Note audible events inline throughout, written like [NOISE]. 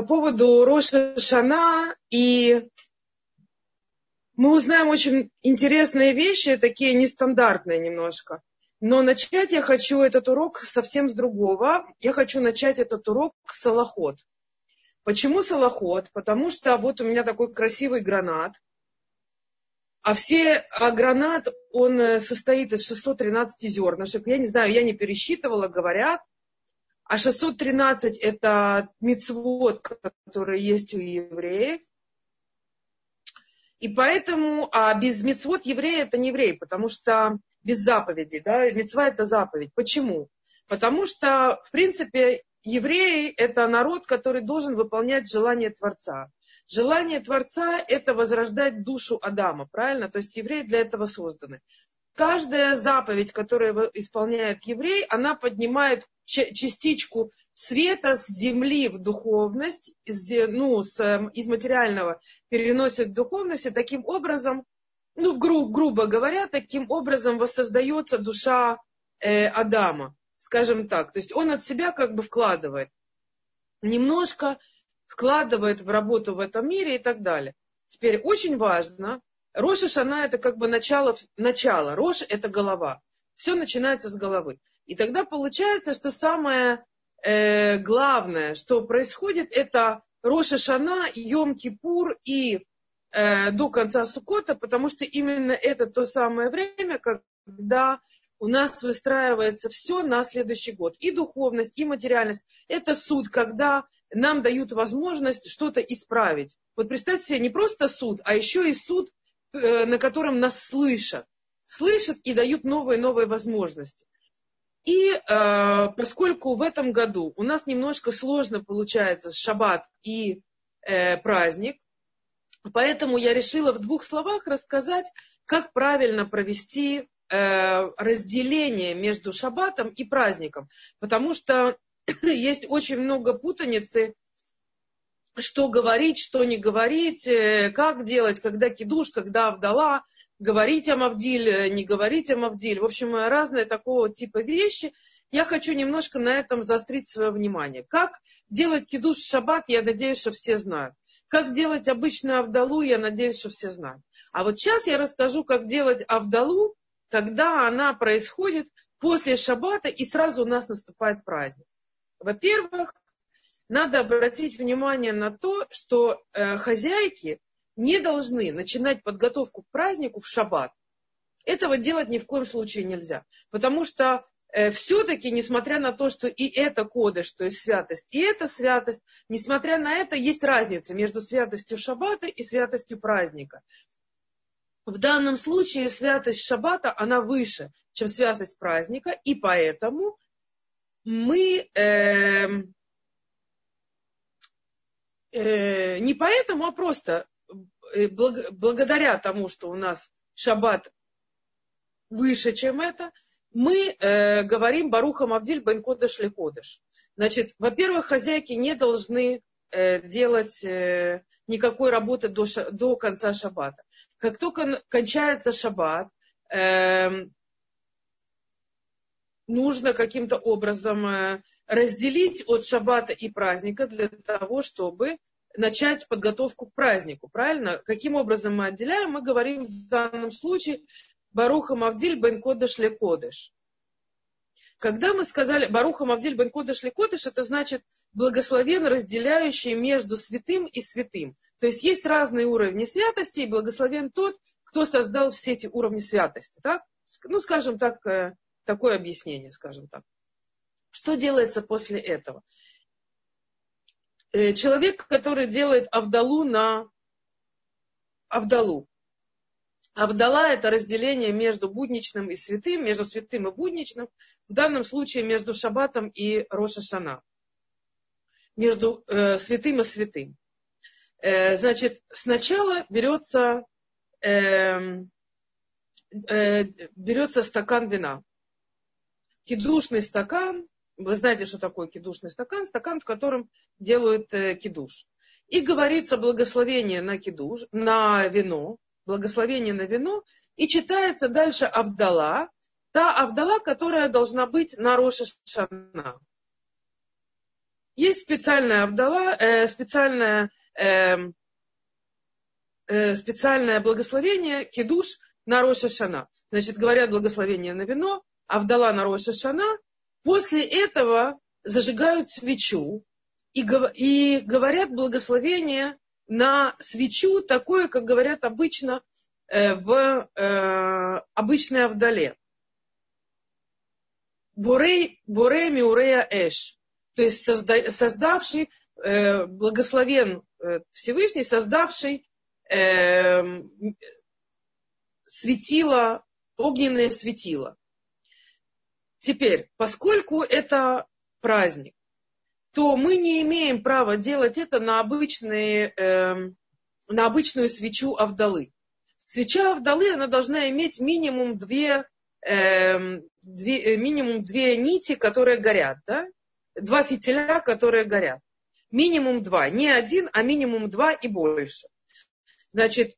по поводу Роша Шана, и мы узнаем очень интересные вещи, такие нестандартные немножко. Но начать я хочу этот урок совсем с другого. Я хочу начать этот урок с Салахот. Почему Салахот? Потому что вот у меня такой красивый гранат. А все, а гранат, он э, состоит из 613 зернышек. Я не знаю, я не пересчитывала, говорят. А 613 это мицвод, который есть у евреев. И поэтому, а без мецвод еврея это не еврей, потому что без заповеди, да, мецва это заповедь. Почему? Потому что, в принципе, евреи это народ, который должен выполнять желание Творца. Желание Творца – это возрождать душу Адама, правильно? То есть евреи для этого созданы. Каждая заповедь, которую исполняет еврей, она поднимает частичку света с земли в духовность, из, ну, с, эм, из материального переносит в духовность, и таким образом, ну, гру, грубо говоря, таким образом воссоздается душа э, Адама, скажем так. То есть он от себя как бы вкладывает. Немножко вкладывает в работу в этом мире и так далее. Теперь очень важно, Роша Шана это как бы начало, начало. Рош это голова. Все начинается с головы. И тогда получается, что самое э, главное, что происходит, это Роша Шана, Йом Кипур и э, до конца Сукота, потому что именно это то самое время, когда у нас выстраивается все на следующий год. И духовность, и материальность. Это суд, когда нам дают возможность что-то исправить. Вот представьте себе, не просто суд, а еще и суд, на котором нас слышат. Слышат и дают новые-новые возможности. И э, поскольку в этом году у нас немножко сложно получается шаббат и э, праздник, поэтому я решила в двух словах рассказать, как правильно провести э, разделение между шаббатом и праздником. Потому что [CLEARS THROAT] есть очень много путаницы, что говорить, что не говорить, э, как делать, когда кидуш, когда вдала – говорить о Мавдиль, э, не говорить о Мавдиль. В общем, разные такого типа вещи. Я хочу немножко на этом заострить свое внимание. Как делать кидуш в шаббат, я надеюсь, что все знают. Как делать обычную авдалу, я надеюсь, что все знают. А вот сейчас я расскажу, как делать авдалу, когда она происходит после шаббата, и сразу у нас наступает праздник. Во-первых, надо обратить внимание на то, что э, хозяйки не должны начинать подготовку к празднику в шаббат. Этого делать ни в коем случае нельзя. Потому что э, все-таки, несмотря на то, что и это кодыш, то есть святость, и это святость, несмотря на это, есть разница между святостью шаббата и святостью праздника. В данном случае святость шаббата, она выше, чем святость праздника, и поэтому мы э, э, не поэтому, а просто Э, благодаря тому, что у нас шаббат выше, чем это, мы э, говорим Баруха Мавдиль Бен Кодыш Ле Кодыш. Значит, во-первых, хозяйки не должны э, делать э, никакой работы до, до конца шаббата. Как только кончается шаббат, э, нужно каким-то образом э, разделить от шаббата и праздника для того, чтобы начать подготовку к празднику, правильно? Каким образом мы отделяем? Мы говорим в данном случае Баруха Мавдиль Бен Кодыш Ле Кодыш. Когда мы сказали Баруха Мавдиль Бен Кодыш Ле Кодыш, это значит благословен, разделяющий между святым и святым. То есть есть разные уровни святости, и благословен тот, кто создал все эти уровни святости. Так? Ну, скажем так, э, такое объяснение, скажем так. Что делается после этого? Э, человек, который делает Авдалу на Авдалу. Авдала – это разделение между будничным и святым, между святым и будничным, в данном случае между Шаббатом и Рошашана, между э, святым и святым. Э, значит, сначала берется, э, э, берется стакан вина. Кедушный стакан вы знаете, что такое кидушный стакан? Стакан, в котором делают э, кидуш. И говорится благословение на кидуш, на вино, благословение на вино, и читается дальше Авдала, та Авдала, которая должна быть на Роша Шана. есть специальная Авдала, э, специальная, э, э, специальное благословение, кидуш на Роша Шана. Значит, говорят благословение на вино, Авдала на Роша Шана. После этого зажигают свечу и, говорят благословение на свечу, такое, как говорят обычно э, в э, обычной Авдале. Бурей, бурей миурея эш. То есть созда, создавший, э, благословен э, Всевышний, создавший э, светило, огненное светило. Теперь, поскольку это праздник, то мы не имеем права делать это на, обычные, э, на обычную свечу Авдалы. Свеча Авдалы, она должна иметь минимум две, э, две, минимум две нити, которые горят. Да? Два фитиля, которые горят. Минимум два. Не один, а минимум два и больше. Значит,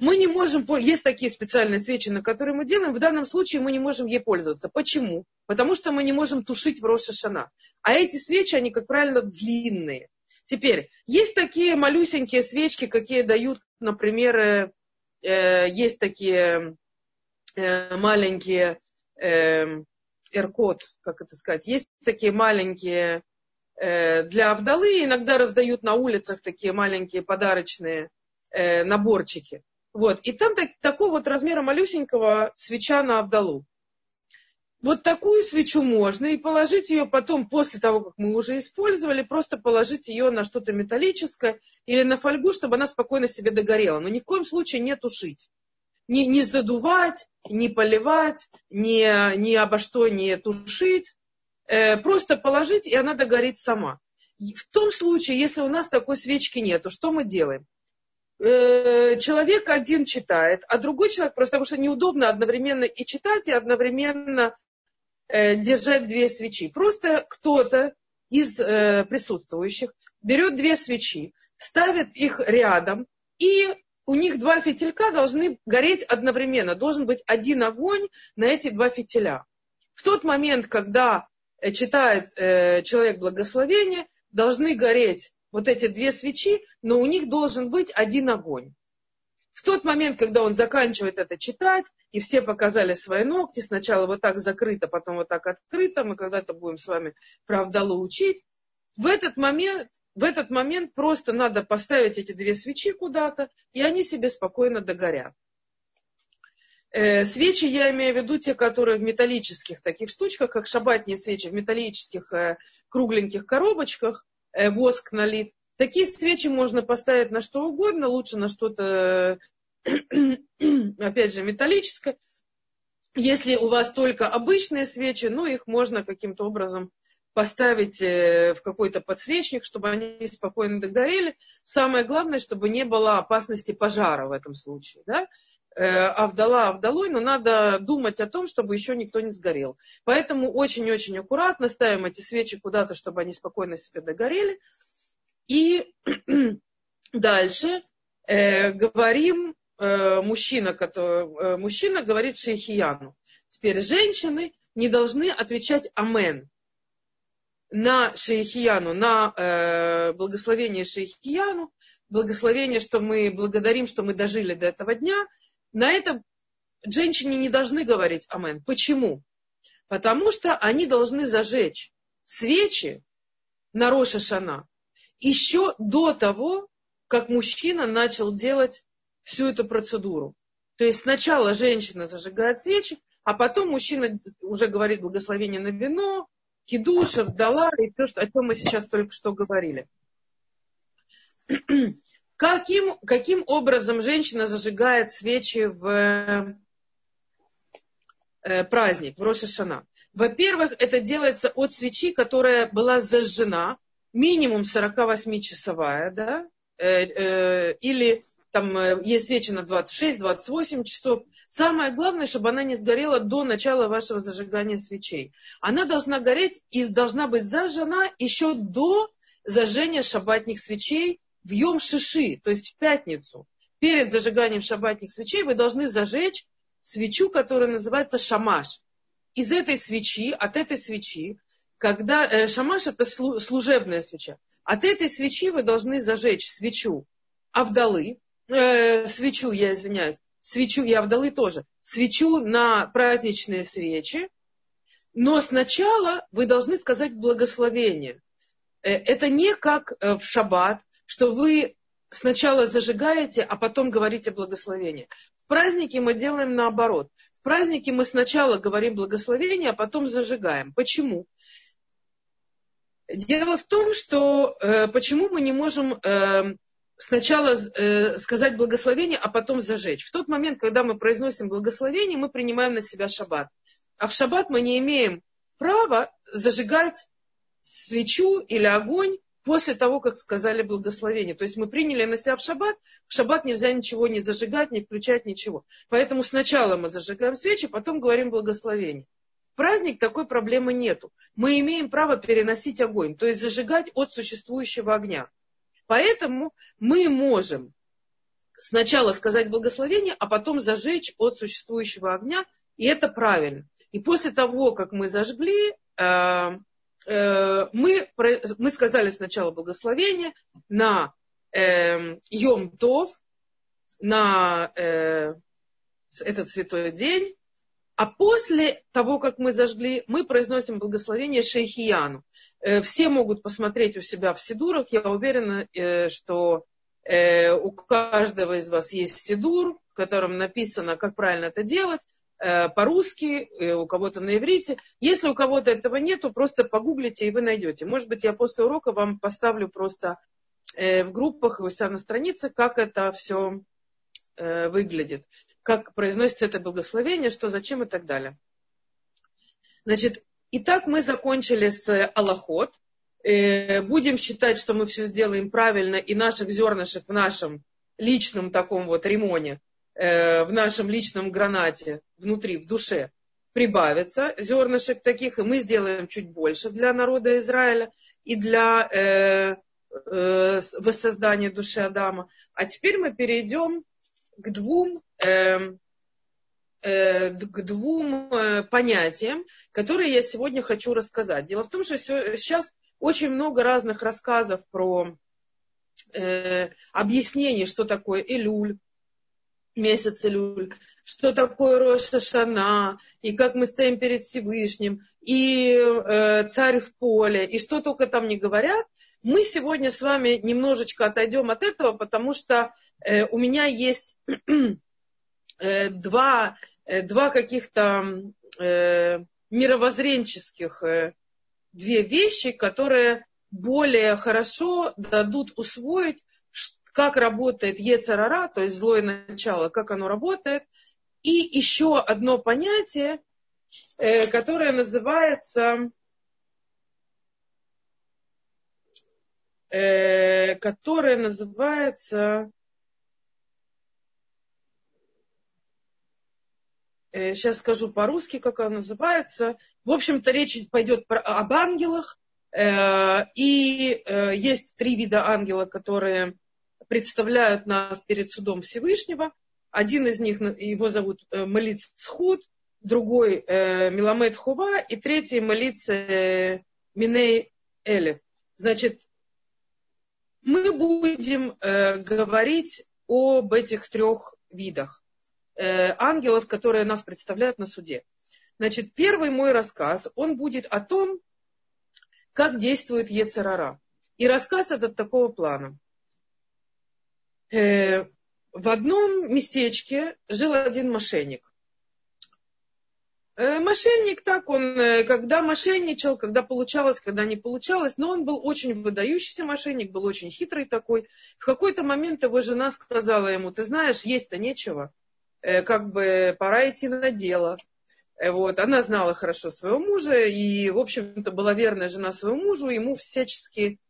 мы не можем, есть такие специальные свечи, на которые мы делаем, в данном случае мы не можем ей пользоваться. Почему? Потому что мы не можем тушить в Рошашана. А эти свечи, они, как правило, длинные. Теперь, есть такие малюсенькие свечки, какие дают, например, э, э есть такие э, маленькие э, эркот, как это сказать, есть такие маленькие э, для Авдалы, иногда раздают на улицах такие маленькие подарочные э, наборчики. Вот. И там так, такого вот размера малюсенького свеча на Авдалу. Вот такую свечу можно и положить ее потом, после того, как мы уже использовали, просто положить ее на что-то металлическое или на фольгу, чтобы она спокойно себе догорела. Но ни в коем случае не тушить. Не, не задувать, не поливать, не, ни обо что не тушить. Э, просто положить, и она догорит сама. В том случае, если у нас такой свечки нет, то что мы делаем? Э, человек один читает, а другой человек, просто потому что неудобно одновременно и читать, и одновременно э, держать две свечи. Просто кто-то из э, присутствующих берет две свечи, ставит их рядом, и у них два фитилька должны гореть одновременно. Должен быть один огонь на эти два фитиля. В тот момент, когда читает человек благословение, должны гореть вот эти две свечи, но у них должен быть один огонь. В тот момент, когда он заканчивает это читать, и все показали свои ногти, сначала вот так закрыто, потом вот так открыто, мы когда-то будем с вами правдалу учить, в этот момент, в этот момент просто надо поставить эти две свечи куда-то, и они себе спокойно догорят. Э, свечи я имею в виду те, которые в металлических таких штучках, как шабатные свечи в металлических э, кругленьких коробочках, воск налит. Такие свечи можно поставить на что угодно, лучше на что-то, [CLEARS THROAT] опять же, металлическое. Если у вас только обычные свечи, ну, их можно каким-то образом поставить э, в какой-то подсвечник, чтобы они спокойно догорели. Самое главное, чтобы не было опасности пожара в этом случае. Да? Э, Авдала Авдалой, но надо думать о том, чтобы еще никто не сгорел. Поэтому очень-очень аккуратно ставим эти свечи куда-то, чтобы они спокойно себе догорели. И [CLEARS THROAT] дальше э, говорим, э, мужчина, который, э, мужчина говорит шейхияну. Теперь женщины не должны отвечать амен на шейхияну, на э, благословение шейхияну, благословение, что мы благодарим, что мы дожили до этого дня – на это женщине не должны говорить амен. Почему? Потому что они должны зажечь свечи на Роша Шана еще до того, как мужчина начал делать всю эту процедуру. То есть сначала женщина зажигает свечи, а потом мужчина уже говорит благословение на вино, кидуша, вдала и все, о чем мы сейчас только что говорили. Каким, каким образом женщина зажигает свечи в э, праздник, в Рошашана? Во-первых, это делается от свечи, которая была зажжена, минимум 48-часовая, да, э, э, или там э, есть свечи на 26-28 часов. Самое главное, чтобы она не сгорела до начала вашего зажигания свечей. Она должна гореть и должна быть зажжена еще до зажжения шабатных свечей в Йом Шиши, то есть в пятницу, перед зажиганием шабатных свечей, вы должны зажечь свечу, которая называется шамаш. Из этой свечи, от этой свечи, когда э, шамаш это служебная свеча. От этой свечи вы должны зажечь свечу Авдалы, э, свечу, я извиняюсь, свечу и Авдалы тоже, свечу на праздничные свечи, но сначала вы должны сказать благословение. Э, это не как э, в шаббат, что вы сначала зажигаете, а потом говорите благословение. В празднике мы делаем наоборот. В празднике мы сначала говорим благословение, а потом зажигаем. Почему? Дело в том, что э, почему мы не можем э, сначала э, сказать благословение, а потом зажечь. В тот момент, когда мы произносим благословение, мы принимаем на себя шаббат. А в шаббат мы не имеем права зажигать свечу или огонь после того, как сказали благословение. То есть мы приняли на себя в шаббат, в шаббат нельзя ничего не зажигать, не включать ничего. Поэтому сначала мы зажигаем свечи, потом говорим благословение. В праздник такой проблемы нету. Мы имеем право переносить огонь, то есть зажигать от существующего огня. Поэтому мы можем сначала сказать благословение, а потом зажечь от существующего огня, и это правильно. И после того, как мы зажгли, э, мы, мы сказали сначала благословение на э, Йом Тов, на э, этот святой день, а после того, как мы зажгли, мы произносим благословение Шейхияну. Э, все могут посмотреть у себя в Сидурах. Я уверена, э, что э, у каждого из вас есть Сидур, в котором написано, как правильно это делать. Э, по-русски, э, у кого-то на иврите. Если у кого-то этого нету, просто погуглите и вы найдете. Может быть, я после урока вам поставлю просто э, в группах и у себя на странице, как это все выглядит, как произносится это благословение, что, зачем и так далее. Значит, итак, мы закончили с Аллахот. Будем считать, что мы все сделаем правильно, и наших зернышек в нашем личном таком вот ремоне Э, в нашем личном гранате внутри, в душе, прибавится зернышек таких, и мы сделаем чуть больше для народа Израиля и для э, э, воссоздания души Адама. А теперь мы перейдем к двум, э, э, к двум э, понятиям, которые я сегодня хочу рассказать. Дело в том, что сейчас очень много разных рассказов про э, объяснение, что такое Илюль, месяц Илюль, что такое Роша Шана, и как мы стоим перед Всевышним, и э, царь в поле, и что только там не говорят, мы сегодня с вами немножечко отойдем от этого, потому что э, у меня есть [CLEARS THROAT] э, два, э, два каких-то э, мировоззренческих э, две вещи, которые более хорошо дадут усвоить как работает Ецарара, то есть злое начало, как оно работает. И еще одно понятие, э, которое называется, э, которое называется, сейчас э, скажу по-русски, как оно называется. В общем-то, речь пойдет про, об ангелах. И есть три вида ангела, которые представляют нас перед судом Всевышнего. Один из них, его зовут э, Малиц Схуд, другой э, Хува, и третий Малиц э, Миней Элев. Значит, мы будем говорить об этих трех видах ангелов, которые нас представляют на суде. Значит, первый мой рассказ, он будет о том, как действует Ецерара. И рассказ этот такого плана – Э, в одном местечке жил один мошенник. Э, мошенник так, он э, когда мошенничал, когда получалось, когда не получалось, но он был очень выдающийся мошенник, был очень хитрый такой. В какой-то момент его жена сказала ему, ты знаешь, есть-то нечего, как бы пора идти на дело. Вот. Она знала хорошо своего мужа и, в общем-то, была верная жена своему мужу, ему всячески Э,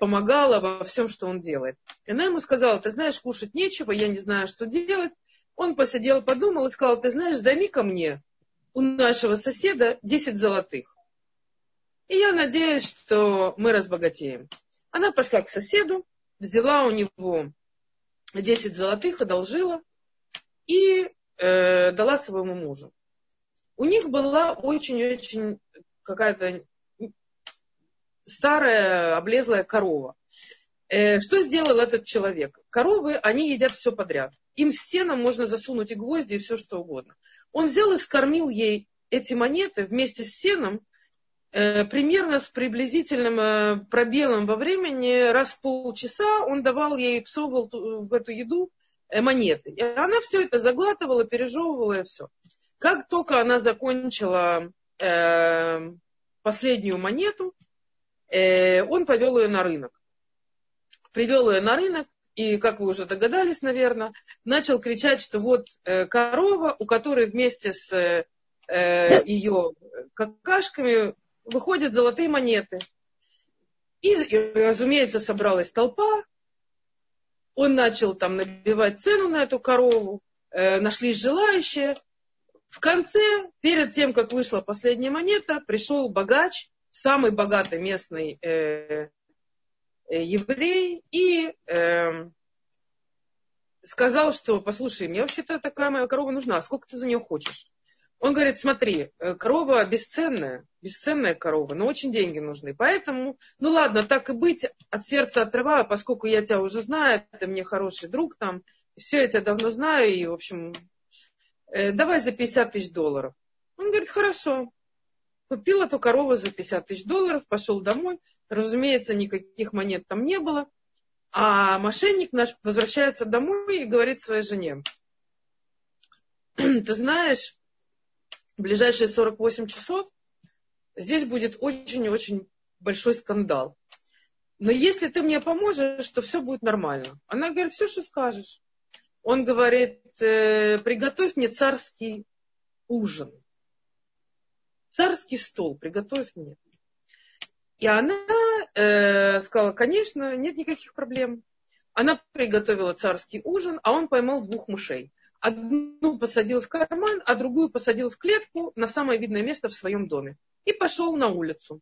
помогала во всем, что он делает. И она ему сказала, ты знаешь, кушать нечего, я не знаю, что делать. Он посидел, подумал и сказал, ты знаешь, займи ко мне у нашего соседа 10 золотых. И я надеюсь, что мы разбогатеем. Она пошла к соседу, взяла у него 10 золотых, одолжила и э, дала своему мужу. У них была очень-очень какая-то старая облезлая корова. Э, что сделал этот человек? Коровы, они едят все подряд. Им с сеном можно засунуть и гвозди, и все что угодно. Он взял и скормил ей эти монеты вместе с сеном, э, примерно с приблизительным э, пробелом во времени, раз в полчаса он давал ей, псовывал в эту еду монеты. И она все это заглатывала, пережевывала и все. Как только она закончила последнюю монету, он повел ее на рынок. Привел ее на рынок, и, как вы уже догадались, наверное, начал кричать, что вот э, корова, у которой вместе с э, ее какашками выходят золотые монеты. И, и, разумеется, собралась толпа. Он начал там набивать цену на эту корову. Э, нашлись желающие. В конце, перед тем, как вышла последняя монета, пришел богач, самый богатый местный э, э, еврей, и э, сказал, что, послушай, мне вообще-то такая моя корова нужна, сколько ты за нее хочешь? Он говорит, смотри, э, корова бесценная, бесценная корова, но очень деньги нужны. Поэтому, ну ладно, так и быть, от сердца отрываю, поскольку я тебя уже знаю, ты мне хороший друг там, все я тебя давно знаю, и, в общем, Э, давай за 50 тысяч долларов. Он говорит, хорошо. Купил эту корову за 50 тысяч долларов, пошел домой. Разумеется, никаких монет там не было. А мошенник наш возвращается домой и говорит своей жене, [CLEARS THROAT] ты знаешь, в ближайшие 48 часов здесь будет очень-очень большой скандал. Но если ты мне поможешь, то все будет нормально. Она говорит, все, что скажешь. Он говорит, э, приготовь мне царский ужин. Царский стол приготовь мне. И она э, сказала, конечно, нет никаких проблем. Она приготовила царский ужин, а он поймал двух мышей. Одну посадил в карман, а другую посадил в клетку на самое видное место в своем доме. И пошел на улицу.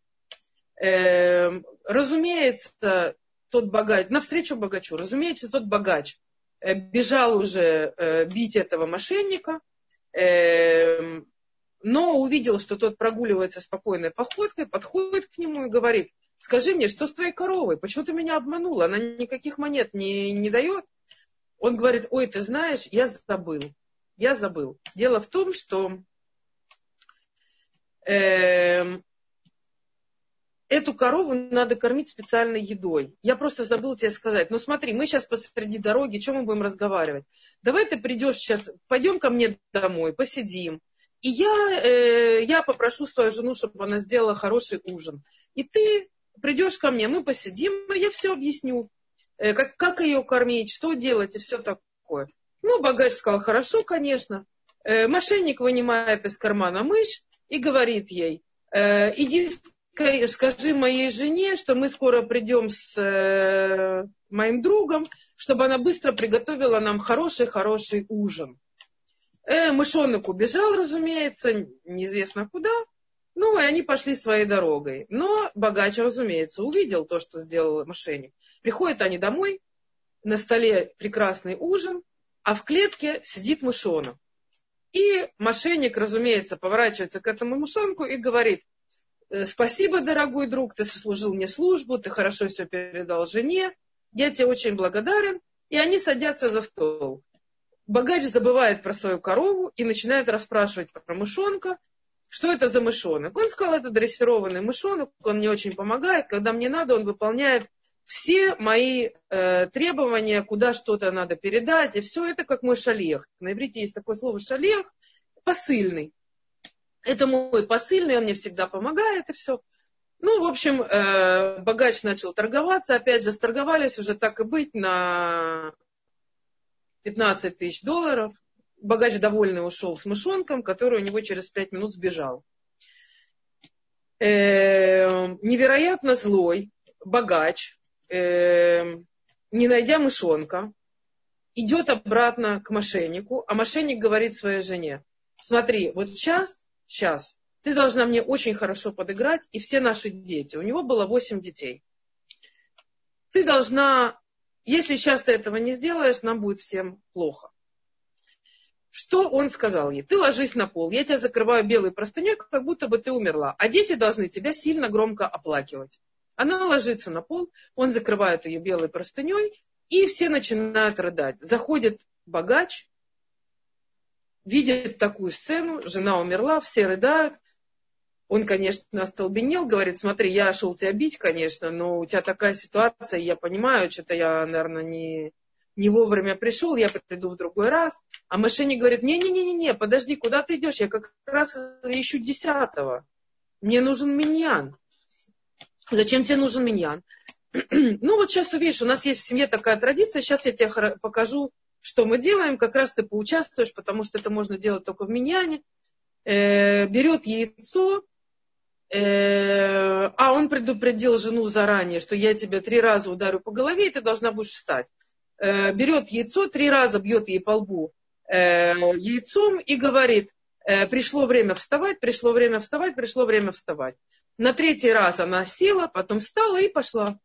Э, разумеется, тот богач, навстречу богачу, разумеется, тот богач Э, бежал уже э, бить этого мошенника, эм, но увидел, что тот прогуливается спокойной походкой, подходит к нему и говорит, скажи мне, что с твоей коровой? Почему ты меня обманула? Она никаких монет не, не дает. Он говорит, ой, ты знаешь, я забыл. Я забыл. Дело в том, что э, эту корову надо кормить специальной едой. Я просто забыл тебе сказать. Но смотри, мы сейчас посреди дороги, чем мы будем разговаривать? Давай ты придешь сейчас, пойдем ко мне домой, посидим. И я, э, я попрошу свою жену, чтобы она сделала хороший ужин. И ты придешь ко мне, мы посидим, я все объясню. Э, как, как ее кормить, что делать и все такое. Ну, богач сказал, хорошо, конечно. Э, мошенник вынимает из кармана мышь и говорит ей, э, иди скажи моей жене, что мы скоро придем с э, моим другом, чтобы она быстро приготовила нам хороший-хороший ужин. Э, мышонок убежал, разумеется, неизвестно куда. Ну, и они пошли своей дорогой. Но богач, разумеется, увидел то, что сделал мошенник. Приходят они домой, на столе прекрасный ужин, а в клетке сидит мышонок. И мошенник, разумеется, поворачивается к этому мышонку и говорит, Э, спасибо, дорогой друг, ты сослужил мне службу, ты хорошо все передал жене, я тебе очень благодарен. И они садятся за стол. Богач забывает про свою корову и начинает расспрашивать про мышонка, что это за мышонок. Он сказал, это дрессированный мышонок, он мне очень помогает, когда мне надо, он выполняет все мои э, требования, куда что-то надо передать, и все это как мой шалех. На иврите есть такое слово шалех, посыльный. Это мой посыльный, он мне всегда помогает и все. Ну, в общем, э, богач начал торговаться. Опять же, сторговались уже так и быть на 15 тысяч долларов. Богач довольный ушел с мышонком, который у него через 5 минут сбежал. Э, невероятно злой богач, э, не найдя мышонка, идет обратно к мошеннику, а мошенник говорит своей жене, смотри, вот сейчас сейчас, ты должна мне очень хорошо подыграть, и все наши дети. У него было 8 детей. Ты должна, если сейчас ты этого не сделаешь, нам будет всем плохо. Что он сказал ей? Ты ложись на пол, я тебя закрываю белой простыней, как будто бы ты умерла. А дети должны тебя сильно громко оплакивать. Она ложится на пол, он закрывает ее белой простыней, и все начинают рыдать. Заходит богач, видит такую сцену, жена умерла, все рыдают. Он, конечно, остолбенел, говорит, смотри, я шел тебя бить, конечно, но у тебя такая ситуация, я понимаю, что-то я, наверное, не, не вовремя пришел, я приду в другой раз. А мошенник говорит, не-не-не-не, подожди, куда ты идешь? Я как раз ищу десятого. Мне нужен миньян. Зачем тебе нужен миньян? [CLEARS THROAT] ну вот сейчас увидишь, у нас есть в семье такая традиция, сейчас я тебе покажу, что мы делаем, как раз ты поучаствуешь, потому что это можно делать только в миньяне. Э, берет яйцо, а он предупредил жену заранее, что я тебя три раза ударю по голове, и ты должна будешь встать. Э, берет яйцо, три раза бьет ей по лбу э, яйцом и говорит, э, пришло время вставать, пришло время вставать, пришло время вставать. На третий раз она села, потом встала и пошла.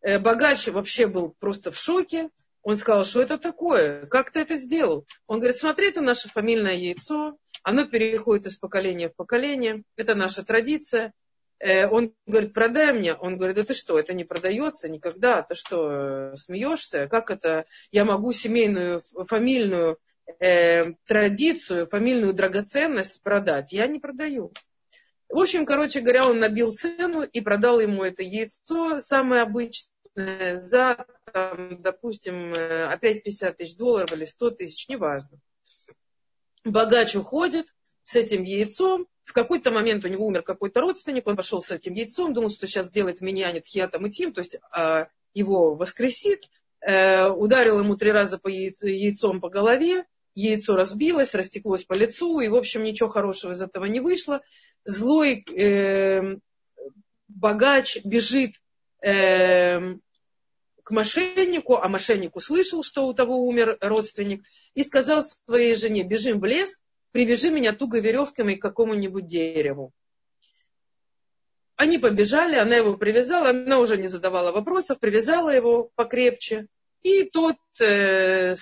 Э, богач вообще был просто в шоке. Он сказал, что это такое? Как ты это сделал? Он говорит, смотри, это наше фамильное яйцо. Оно переходит из поколения в поколение. Это наша традиция. Э, он говорит, продай мне. Он говорит, да ты что, это не продается никогда. Ты что, смеешься? Как это? Я могу семейную, фамильную э, традицию, фамильную драгоценность продать. Я не продаю. В общем, короче говоря, он набил цену и продал ему это яйцо, самое обычное, за, там, допустим, э, опять 50 тысяч долларов или 100 тысяч, неважно. Богач уходит с этим яйцом. В какой-то момент у него умер какой-то родственник, он пошел с этим яйцом, думал, что сейчас сделает меня нет хиатом и тим, то есть э, его воскресит, э, ударил ему три раза по яйцу, яйцом по голове, яйцо разбилось, растеклось по лицу, и, в общем, ничего хорошего из этого не вышло. Злой э, богач бежит э, к мошеннику, а мошенник услышал, что у того умер родственник, и сказал своей жене, бежим в лес, привяжи меня туго веревками к какому-нибудь дереву. Они побежали, она его привязала, она уже не задавала вопросов, привязала его покрепче, и тот э,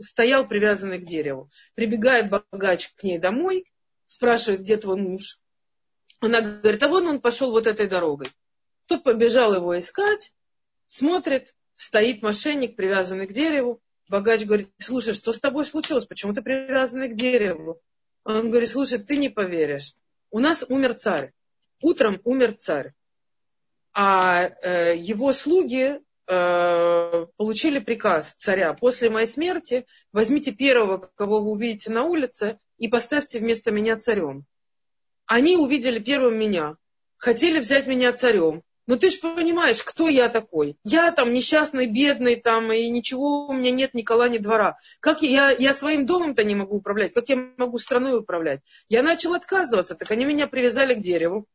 стоял привязанный к дереву. Прибегает богач к ней домой, спрашивает, где твой муж. Она говорит, а вон он пошел вот этой дорогой. Тот побежал его искать, смотрит, стоит мошенник, привязанный к дереву. Богач говорит, слушай, что с тобой случилось? Почему ты привязанный к дереву? Он говорит, слушай, ты не поверишь. У нас умер царь. Утром умер царь. А э, его слуги э, получили приказ царя. После моей смерти возьмите первого, кого вы увидите на улице, и поставьте вместо меня царем. Они увидели первым меня. Хотели взять меня царем. Но ты же понимаешь, кто я такой. Я там несчастный, бедный, там, и ничего у меня нет, ни кола, ни двора. Как я, я своим домом-то не могу управлять, как я могу страной управлять? Я начал отказываться, так они меня привязали к дереву.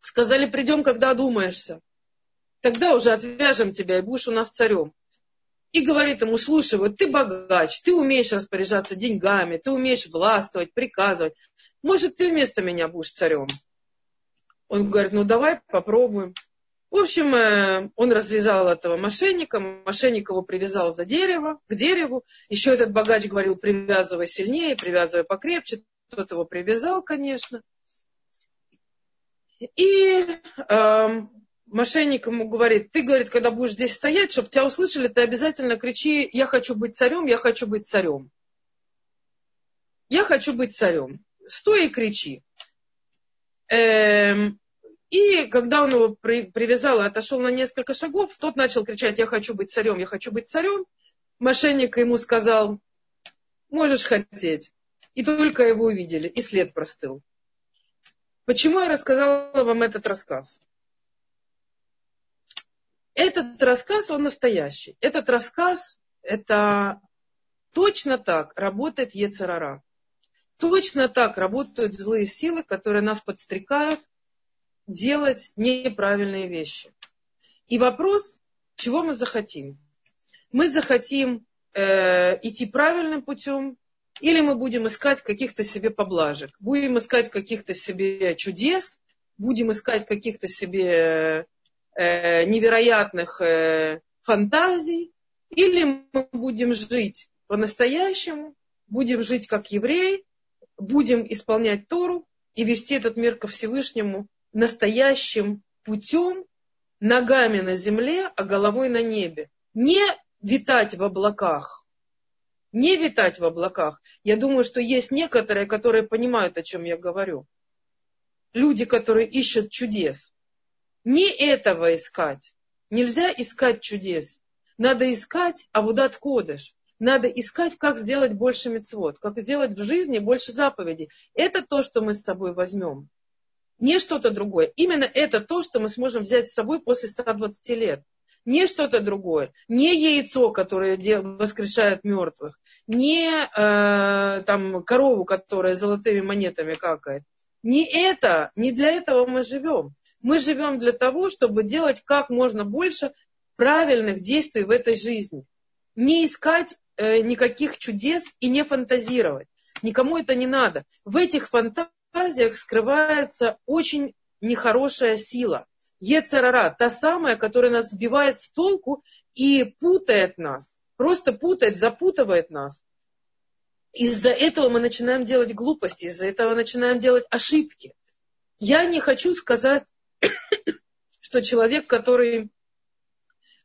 Сказали, придем, когда одумаешься. Тогда уже отвяжем тебя и будешь у нас царем. И говорит ему, слушай, вот ты богач, ты умеешь распоряжаться деньгами, ты умеешь властвовать, приказывать. Может, ты вместо меня будешь царем? Он говорит, ну давай попробуем. В общем, э, он развязал этого мошенника, мошенник его привязал за дерево, к дереву. Еще этот богач говорил, привязывай сильнее, привязывай покрепче. Тот его привязал, конечно. И э, мошенник ему говорит, ты, говорит, когда будешь здесь стоять, чтобы тебя услышали, ты обязательно кричи, я хочу быть царем, я хочу быть царем. Я хочу быть царем. Стой и кричи. Эм, и когда он его при, привязал и отошел на несколько шагов, тот начал кричать, я хочу быть царем, я хочу быть царем. Мошенник ему сказал, можешь хотеть. И только его увидели, и след простыл. Почему я рассказала вам этот рассказ? Этот рассказ, он настоящий. Этот рассказ, это точно так работает Ецарара. Точно так работают злые силы, которые нас подстрекают делать неправильные вещи. И вопрос, чего мы захотим? Мы захотим э, идти правильным путем, или мы будем искать каких-то себе поблажек, будем искать каких-то себе чудес, будем искать каких-то себе э, невероятных э, фантазий, или мы будем жить по-настоящему, будем жить как евреи, будем исполнять Тору и вести этот мир ко Всевышнему настоящим путем ногами на земле, а головой на небе. Не витать в облаках. Не витать в облаках. Я думаю, что есть некоторые, которые понимают, о чем я говорю. Люди, которые ищут чудес. Не этого искать. Нельзя искать чудес. Надо искать Авудат Кодыш. Надо искать, как сделать больше мецвод, как сделать в жизни больше заповедей. Это то, что мы с собой возьмем. Не что-то другое. Именно это то, что мы сможем взять с собой после 120 лет. Не что-то другое. Не яйцо, которое воскрешает мертвых. Не э, там, корову, которая золотыми монетами какает. Не это, не для этого мы живем. Мы живем для того, чтобы делать как можно больше правильных действий в этой жизни. Не искать э, никаких чудес и не фантазировать. Никому это не надо. В этих фантазиях фантазиях скрывается очень нехорошая сила. Ецарара, та самая, которая нас сбивает с толку и путает нас. Просто путает, запутывает нас. Из-за этого мы начинаем делать глупости, из-за этого начинаем делать ошибки. Я не хочу сказать, [COUGHS] что человек, который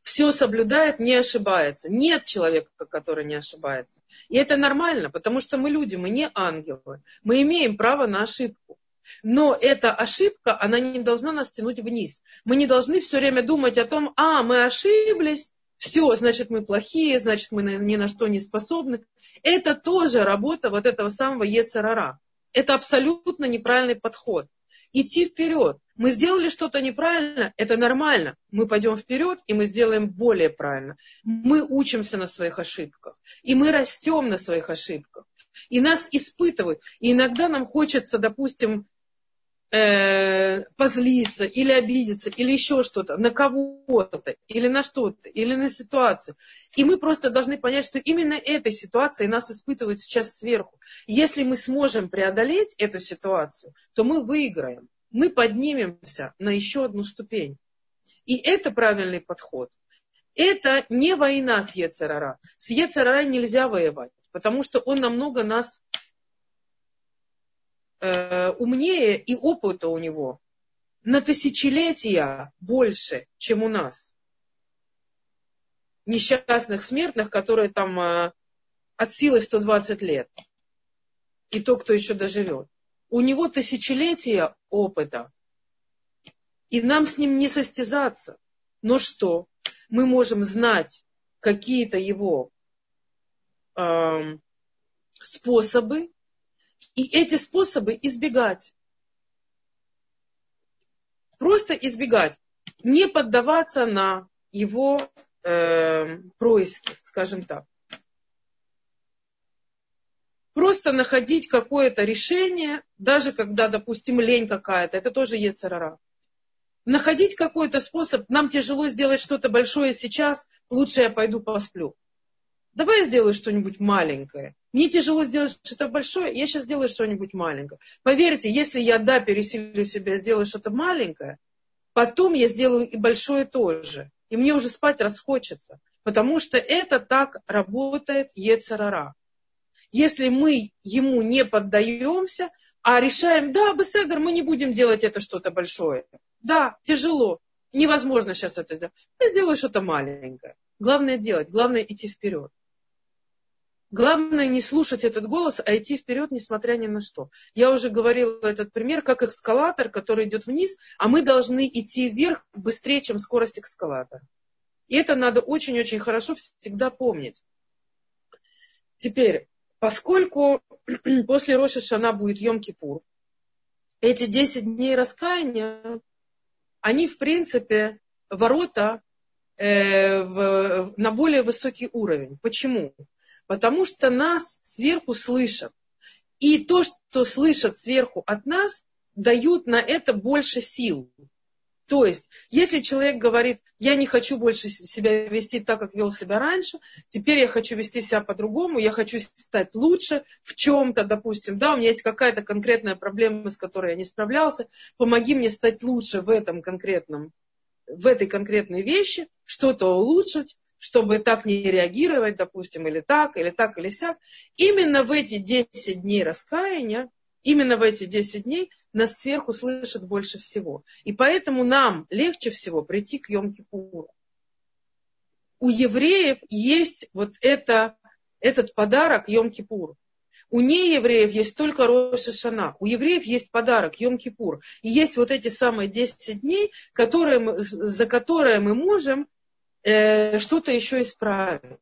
все соблюдает, не ошибается. Нет человека, который не ошибается. И это нормально, потому что мы люди, мы не ангелы. Мы имеем право на ошибку. Но эта ошибка, она не должна нас тянуть вниз. Мы не должны все время думать о том, а, мы ошиблись, все, значит, мы плохие, значит, мы ни на что не способны. Это тоже работа вот этого самого Ецарара. Это абсолютно неправильный подход идти вперед. Мы сделали что-то неправильно, это нормально. Мы пойдем вперед, и мы сделаем более правильно. Мы учимся на своих ошибках, и мы растем на своих ошибках. И нас испытывают. И иногда нам хочется, допустим, э, позлиться или обидеться, или еще что-то, на кого-то, или на что-то, или на ситуацию. И мы просто должны понять, что именно этой ситуацией нас испытывают сейчас сверху. Если мы сможем преодолеть эту ситуацию, то мы выиграем. Мы поднимемся на еще одну ступень. И это правильный подход. Это не война с Ецерара. С Ецерара нельзя воевать, потому что он намного нас э, умнее и опыта у него на тысячелетия больше, чем у нас. Несчастных смертных, которые там э, от силы 120 лет. И то, кто еще доживет. У него тысячелетия опыта. И нам с ним не состязаться. Но что? Мы можем знать какие-то его э, способы, и эти способы избегать. Просто избегать. Не поддаваться на его э, происки, скажем так. Просто находить какое-то решение, даже когда, допустим, лень какая-то, это тоже ецарара. Находить какой-то способ, нам тяжело сделать что-то большое сейчас, лучше я пойду посплю. Давай я сделаю что-нибудь маленькое. Мне тяжело сделать что-то большое, я сейчас сделаю что-нибудь маленькое. Поверьте, если я, да, пересилю себя, сделаю что-то маленькое, потом я сделаю и большое тоже. И мне уже спать расхочется. Потому что это так работает Ецарара. Если мы ему не поддаемся, а решаем, да, Беседер, мы не будем делать это что-то большое. Да, тяжело, невозможно сейчас это сделать. Я сделаю что-то маленькое. Главное делать, главное идти вперед. Главное не слушать этот голос, а идти вперед, несмотря ни на что. Я уже говорила этот пример, как эскалатор, который идет вниз, а мы должны идти вверх быстрее, чем скорость эскалатора. И это надо очень-очень хорошо всегда помнить. Теперь, поскольку [CLEARS THROAT] после Роши Шана будет Йом-Кипур, эти 10 дней раскаяния, они, в принципе, ворота э, в, на более высокий уровень. Почему? Потому что нас сверху слышат. И то, что слышат сверху от нас, дают на это больше сил. То есть, если человек говорит, я не хочу больше себя вести так, как вел себя раньше, теперь я хочу вести себя по-другому, я хочу стать лучше в чем-то, допустим, да, у меня есть какая-то конкретная проблема, с которой я не справлялся, помоги мне стать лучше в этом конкретном, в этой конкретной вещи, что-то улучшить, чтобы так не реагировать, допустим, или так, или так, или сяк. Именно в эти 10 дней раскаяния Именно в эти 10 дней нас сверху слышат больше всего. И поэтому нам легче всего прийти к Йом-Кипуру. У евреев есть вот это, этот подарок Йом-Кипур. У неевреев есть только Роша Шана. У евреев есть подарок Йом-Кипур. И есть вот эти самые 10 дней, которые мы, за которые мы можем э, что-то еще исправить.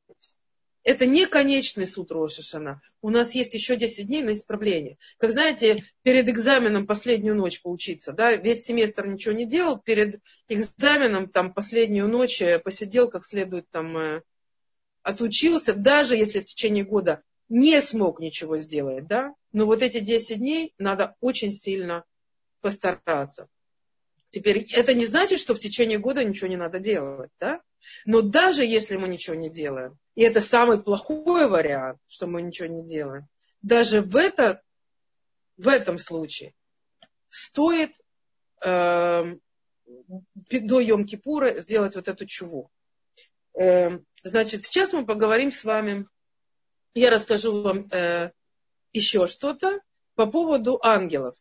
Это не конечный суд Рошашана. У нас есть еще 10 дней на исправление. Как знаете, перед экзаменом последнюю ночь поучиться. Да? Весь семестр ничего не делал. Перед экзаменом там, последнюю ночь э, посидел как следует, там, э, отучился. Даже если в течение года не смог ничего сделать. Да? Но вот эти 10 дней надо очень сильно постараться. Теперь это не значит, что в течение года ничего не надо делать. Да? Но даже если мы ничего не делаем, и это самый плохой вариант, что мы ничего не делаем, даже в, это, в этом случае стоит э, до Йом-Кипура сделать вот эту чуву. Э, значит, сейчас мы поговорим с вами, я расскажу вам э, еще что-то по поводу ангелов.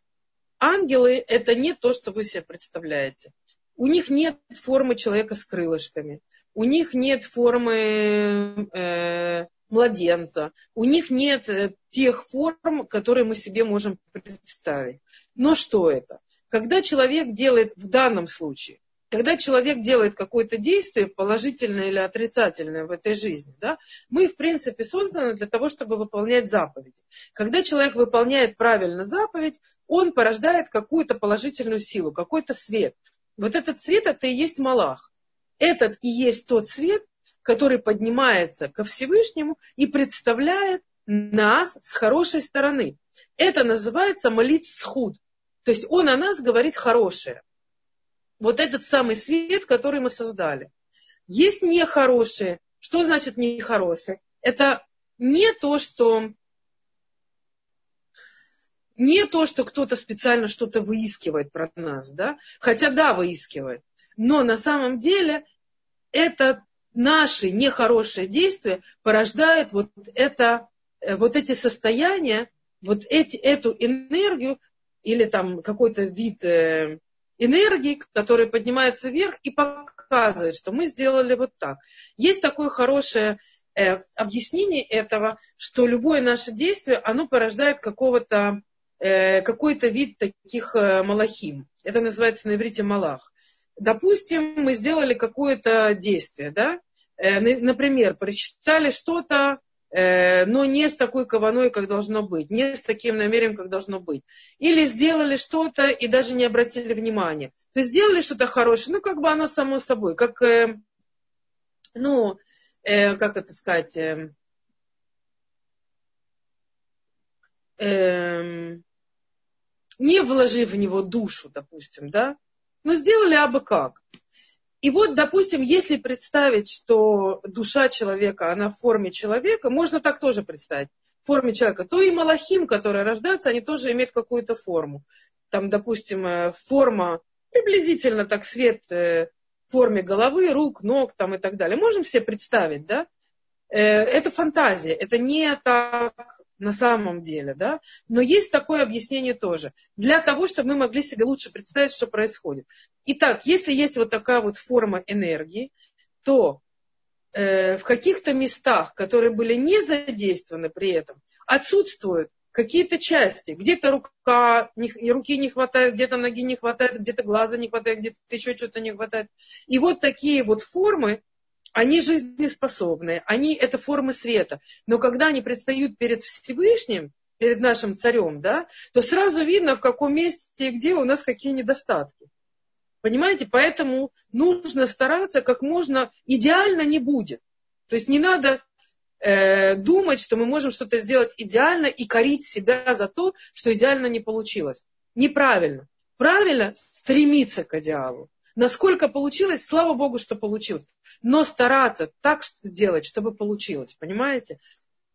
Ангелы – это не то, что вы себе представляете. У них нет формы человека с крылышками у них нет формы э, младенца, у них нет э, тех форм, которые мы себе можем представить. Но что это? Когда человек делает в данном случае, когда человек делает какое-то действие, положительное или отрицательное в этой жизни, да, мы, в принципе, созданы для того, чтобы выполнять заповеди. Когда человек выполняет правильно заповедь, он порождает какую-то положительную силу, какой-то свет. Вот этот свет – это и есть Малах. Этот и есть тот свет, который поднимается ко Всевышнему и представляет нас с хорошей стороны. Это называется молит схуд. То есть он о нас говорит хорошее. Вот этот самый свет, который мы создали. Есть нехорошее. Что значит нехорошее? Это не то, что не то, что кто-то специально что-то выискивает про нас, да? Хотя да, выискивает. Но на самом деле это наши нехорошие действия порождают вот, это, э, вот эти состояния, вот эти, эту энергию или там какой-то вид э, энергии, который поднимается вверх и показывает, что мы сделали вот так. Есть такое хорошее э, объяснение этого, что любое наше действие, оно порождает какого-то э, какой-то вид таких э, малахим. Это называется на иврите малах. Допустим, мы сделали какое-то действие, да? Э, например, прочитали что-то, но не с такой кованой, как должно быть, не с таким намерением, как должно быть. Или сделали что-то и даже не обратили внимания. То есть сделали что-то хорошее, ну, как бы оно само собой, как, э, ну, как это сказать, эм, не вложив в него душу, допустим, да, но сделали абы как. И вот, допустим, если представить, что душа человека, она в форме человека, можно так тоже представить, в форме человека, то и малахим, которые рождаются, они тоже имеют какую-то форму. Там, допустим, э, форма, приблизительно так свет э, в форме головы, рук, ног там и так далее. Можем себе представить, да? Э, это фантазия, это не так на самом деле, да, но есть такое объяснение тоже, для того, чтобы мы могли себе лучше представить, что происходит. Итак, если есть вот такая вот форма энергии, то э, в каких-то местах, которые были не задействованы при этом, отсутствуют какие-то части. Где-то рука, не, руки не хватает, где-то ноги не хватает, где-то глаза не хватает, где-то еще что-то не хватает. И вот такие вот формы, они жизнеспособны, они это формы света. Но когда они предстают перед Всевышним, перед нашим царем, да, то сразу видно, в каком месте и где у нас какие недостатки. Понимаете? Поэтому нужно стараться как можно, идеально не будет. То есть не надо э, думать, что мы можем что-то сделать идеально и корить себя за то, что идеально не получилось. Неправильно. Правильно стремиться к идеалу. Насколько получилось, слава Богу, что получилось. Но стараться так делать, чтобы получилось, понимаете?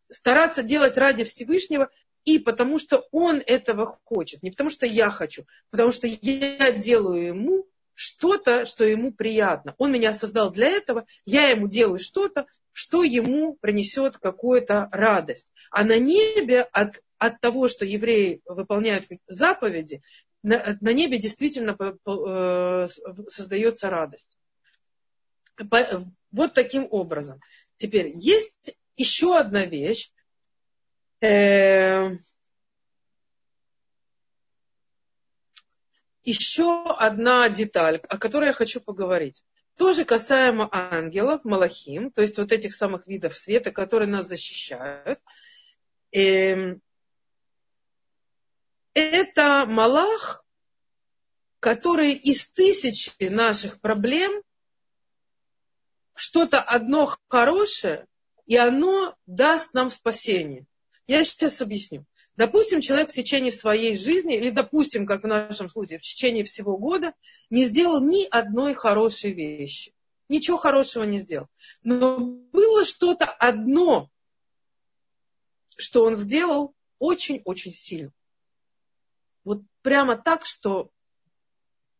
Стараться делать ради Всевышнего и потому что он этого хочет. Не потому что я хочу, потому что я делаю ему что-то, что ему приятно. Он меня создал для этого, я ему делаю что-то, что ему принесет какую-то радость. А на небе от, от того, что евреи выполняют заповеди, на, на небе действительно э, создается радость. Вот таким образом. Теперь есть еще одна вещь. Э, еще одна деталь, о которой я хочу поговорить. Тоже касаемо ангелов, малахим, то есть вот этих самых видов света, которые нас защищают. Это Малах, который из тысячи наших проблем что-то одно хорошее, и оно даст нам спасение. Я сейчас объясню. Допустим, человек в течение своей жизни, или допустим, как в нашем случае, в течение всего года, не сделал ни одной хорошей вещи. Ничего хорошего не сделал. Но было что-то одно, что он сделал очень-очень сильно. Вот прямо так, что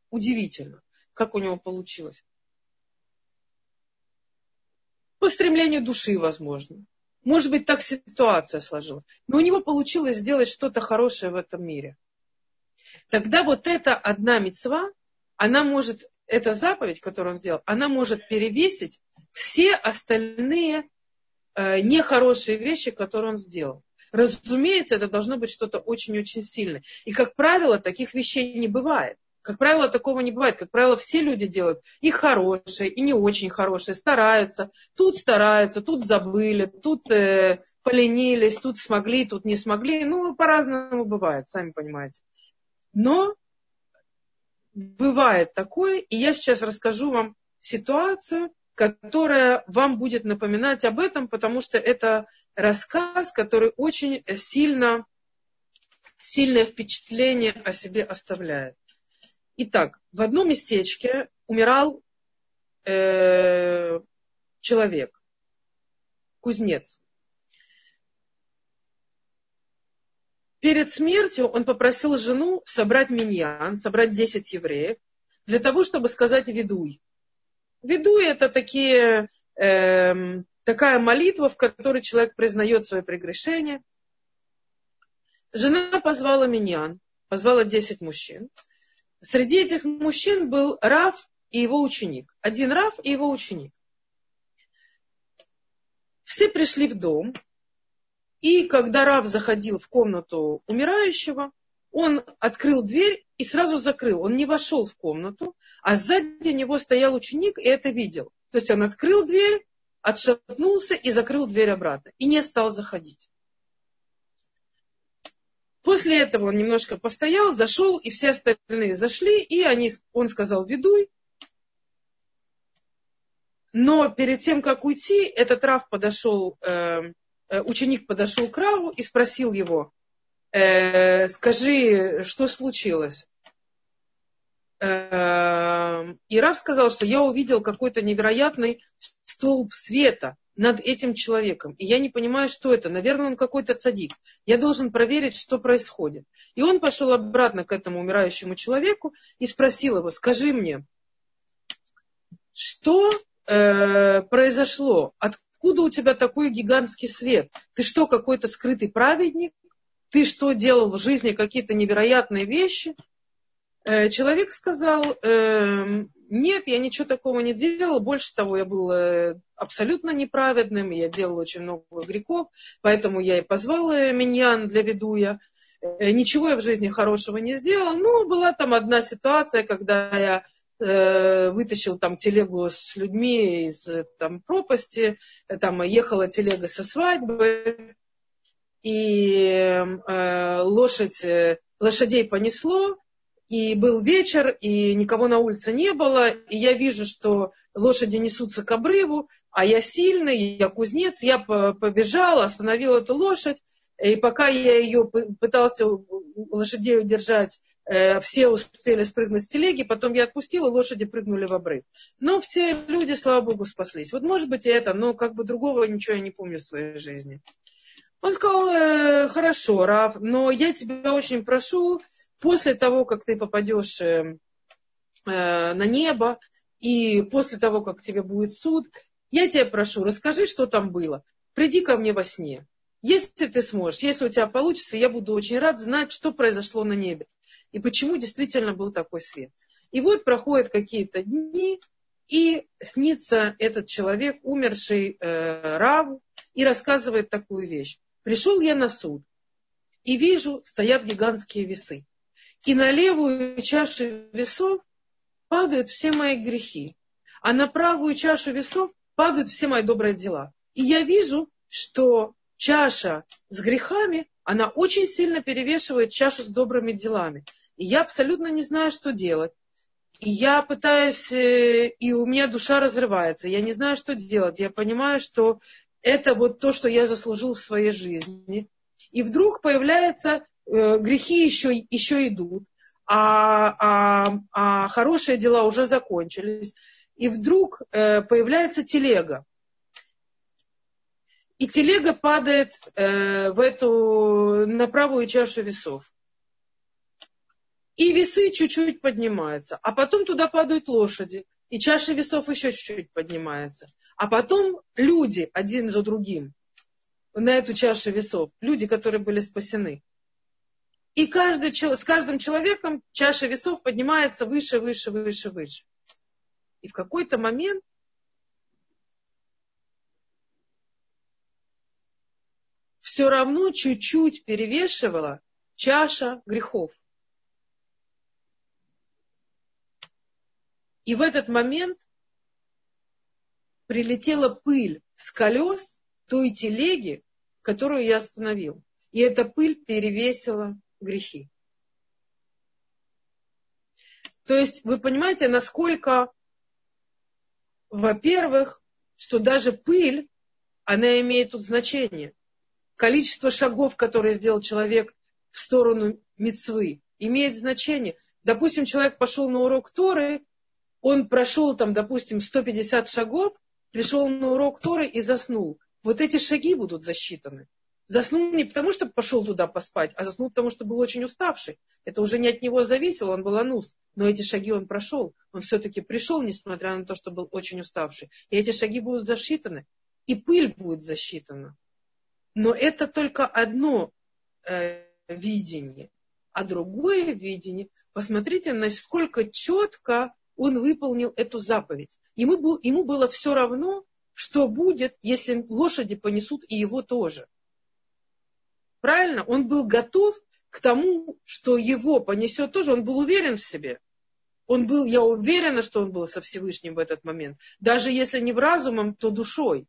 удивительно, как у него получилось. По стремлению души, возможно. Может быть, так ситуация сложилась. Но у него получилось сделать что-то хорошее в этом мире. Тогда вот эта одна мецва, она может, эта заповедь, которую он сделал, она может перевесить все остальные э, нехорошие вещи, которые он сделал. Разумеется, это должно быть что-то очень-очень сильное. И, как правило, таких вещей не бывает. Как правило, такого не бывает. Как правило, все люди делают и хорошие, и не очень хорошие, стараются. Тут стараются, тут забыли, тут э, поленились, тут смогли, тут не смогли. Ну, по-разному бывает, сами понимаете. Но бывает такое, и я сейчас расскажу вам ситуацию, которая вам будет напоминать об этом, потому что это рассказ, который очень сильно, сильное впечатление о себе оставляет. Итак, в одном местечке умирал э, человек, кузнец. Перед смертью он попросил жену собрать миньян, собрать 10 евреев, для того, чтобы сказать ведуй. Ведуй это такие, э, такая молитва, в которой человек признает свое прегрешение. Жена позвала миньян, позвала 10 мужчин. Среди этих мужчин был Раф и его ученик. Один Раф и его ученик. Все пришли в дом, и когда Раф заходил в комнату умирающего, он открыл дверь и сразу закрыл. Он не вошел в комнату, а сзади него стоял ученик и это видел. То есть он открыл дверь, отшатнулся и закрыл дверь обратно. И не стал заходить. После этого он немножко постоял, зашел, и все остальные зашли, и они, он сказал, ведуй. Но перед тем, как уйти, этот Рав подошел, э, э, ученик подошел к Раву и спросил его, э, скажи, что случилось? Э, и Рав сказал, что я увидел какой-то невероятный столб света над этим человеком. И я не понимаю, что это. Наверное, он какой-то цадик. Я должен проверить, что происходит. И он пошел обратно к этому умирающему человеку и спросил его, скажи мне, что э, произошло? Откуда у тебя такой гигантский свет? Ты что, какой-то скрытый праведник? Ты что, делал в жизни какие-то невероятные вещи? Э, человек сказал, э, нет, я ничего такого не делал. Больше того, я был э, абсолютно неправедным, я делал очень много грехов, поэтому я и позвал Миньян для ведуя. Ничего я в жизни хорошего не сделал. Но была там одна ситуация, когда я вытащил там телегу с людьми из там, пропасти, там ехала телега со свадьбы, и э, лошадь, лошадей понесло, и был вечер, и никого на улице не было, и я вижу, что лошади несутся к обрыву, а я сильный, я кузнец, я побежал, остановил эту лошадь, и пока я ее пытался лошадей удержать, э, все успели спрыгнуть с телеги, потом я отпустил, и лошади прыгнули в обрыв. Но все люди, слава богу, спаслись. Вот может быть и это, но как бы другого ничего я не помню в своей жизни. Он сказал, э, хорошо, Раф, но я тебя очень прошу, после того, как ты попадешь э, э, на небо, и после того, как тебе будет суд, я тебя прошу, расскажи, что там было. Приди ко мне во сне. Если ты сможешь, если у тебя получится, я буду очень рад знать, что произошло на небе. И почему действительно был такой свет. И вот проходят какие-то дни, и снится этот человек, умерший э, Раву, и рассказывает такую вещь. Пришел я на суд, и вижу, стоят гигантские весы. И на левую чашу весов падают все мои грехи, а на правую чашу весов падают все мои добрые дела. И я вижу, что чаша с грехами, она очень сильно перевешивает чашу с добрыми делами. И я абсолютно не знаю, что делать. И я пытаюсь, э, и у меня душа разрывается. Я не знаю, что делать. Я понимаю, что это вот то, что я заслужил в своей жизни. И вдруг появляются э, грехи еще, еще идут, а, а, а хорошие дела уже закончились. И вдруг э, появляется телега. И телега падает э, в эту, на правую чашу весов. И весы чуть-чуть поднимаются. А потом туда падают лошади. И чаша весов еще чуть-чуть поднимается. А потом люди один за другим на эту чашу весов. Люди, которые были спасены. И каждый, с каждым человеком чаша весов поднимается выше, выше, выше, выше. И в какой-то момент все равно чуть-чуть перевешивала чаша грехов. И в этот момент прилетела пыль с колес той телеги, которую я остановил. И эта пыль перевесила грехи. То есть вы понимаете, насколько, во-первых, что даже пыль, она имеет тут значение. Количество шагов, которые сделал человек в сторону мецвы, имеет значение. Допустим, человек пошел на урок Торы, он прошел там, допустим, 150 шагов, пришел на урок Торы и заснул. Вот эти шаги будут засчитаны. Заснул не потому, что пошел туда поспать, а заснул потому, что был очень уставший. Это уже не от него зависело, он был анус. Но эти шаги он прошел. Он все-таки пришел, несмотря на то, что был очень уставший. И эти шаги будут засчитаны. И пыль будет засчитана. Но это только одно э, видение. А другое видение, посмотрите, насколько четко он выполнил эту заповедь. Ему, ему было все равно, что будет, если лошади понесут и его тоже. Правильно? Он был готов к тому, что его понесет тоже. Он был уверен в себе. Он был, я уверена, что он был со Всевышним в этот момент. Даже если не в разумом, то душой.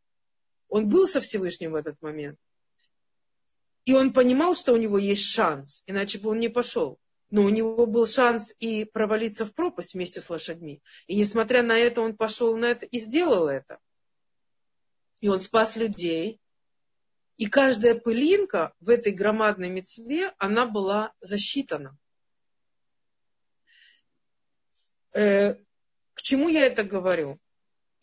Он был со Всевышним в этот момент. И он понимал, что у него есть шанс, иначе бы он не пошел. Но у него был шанс и провалиться в пропасть вместе с лошадьми. И несмотря на это, он пошел на это и сделал это. И он спас людей, и каждая пылинка в этой громадной мецве, она была засчитана. Э, к чему я это говорю?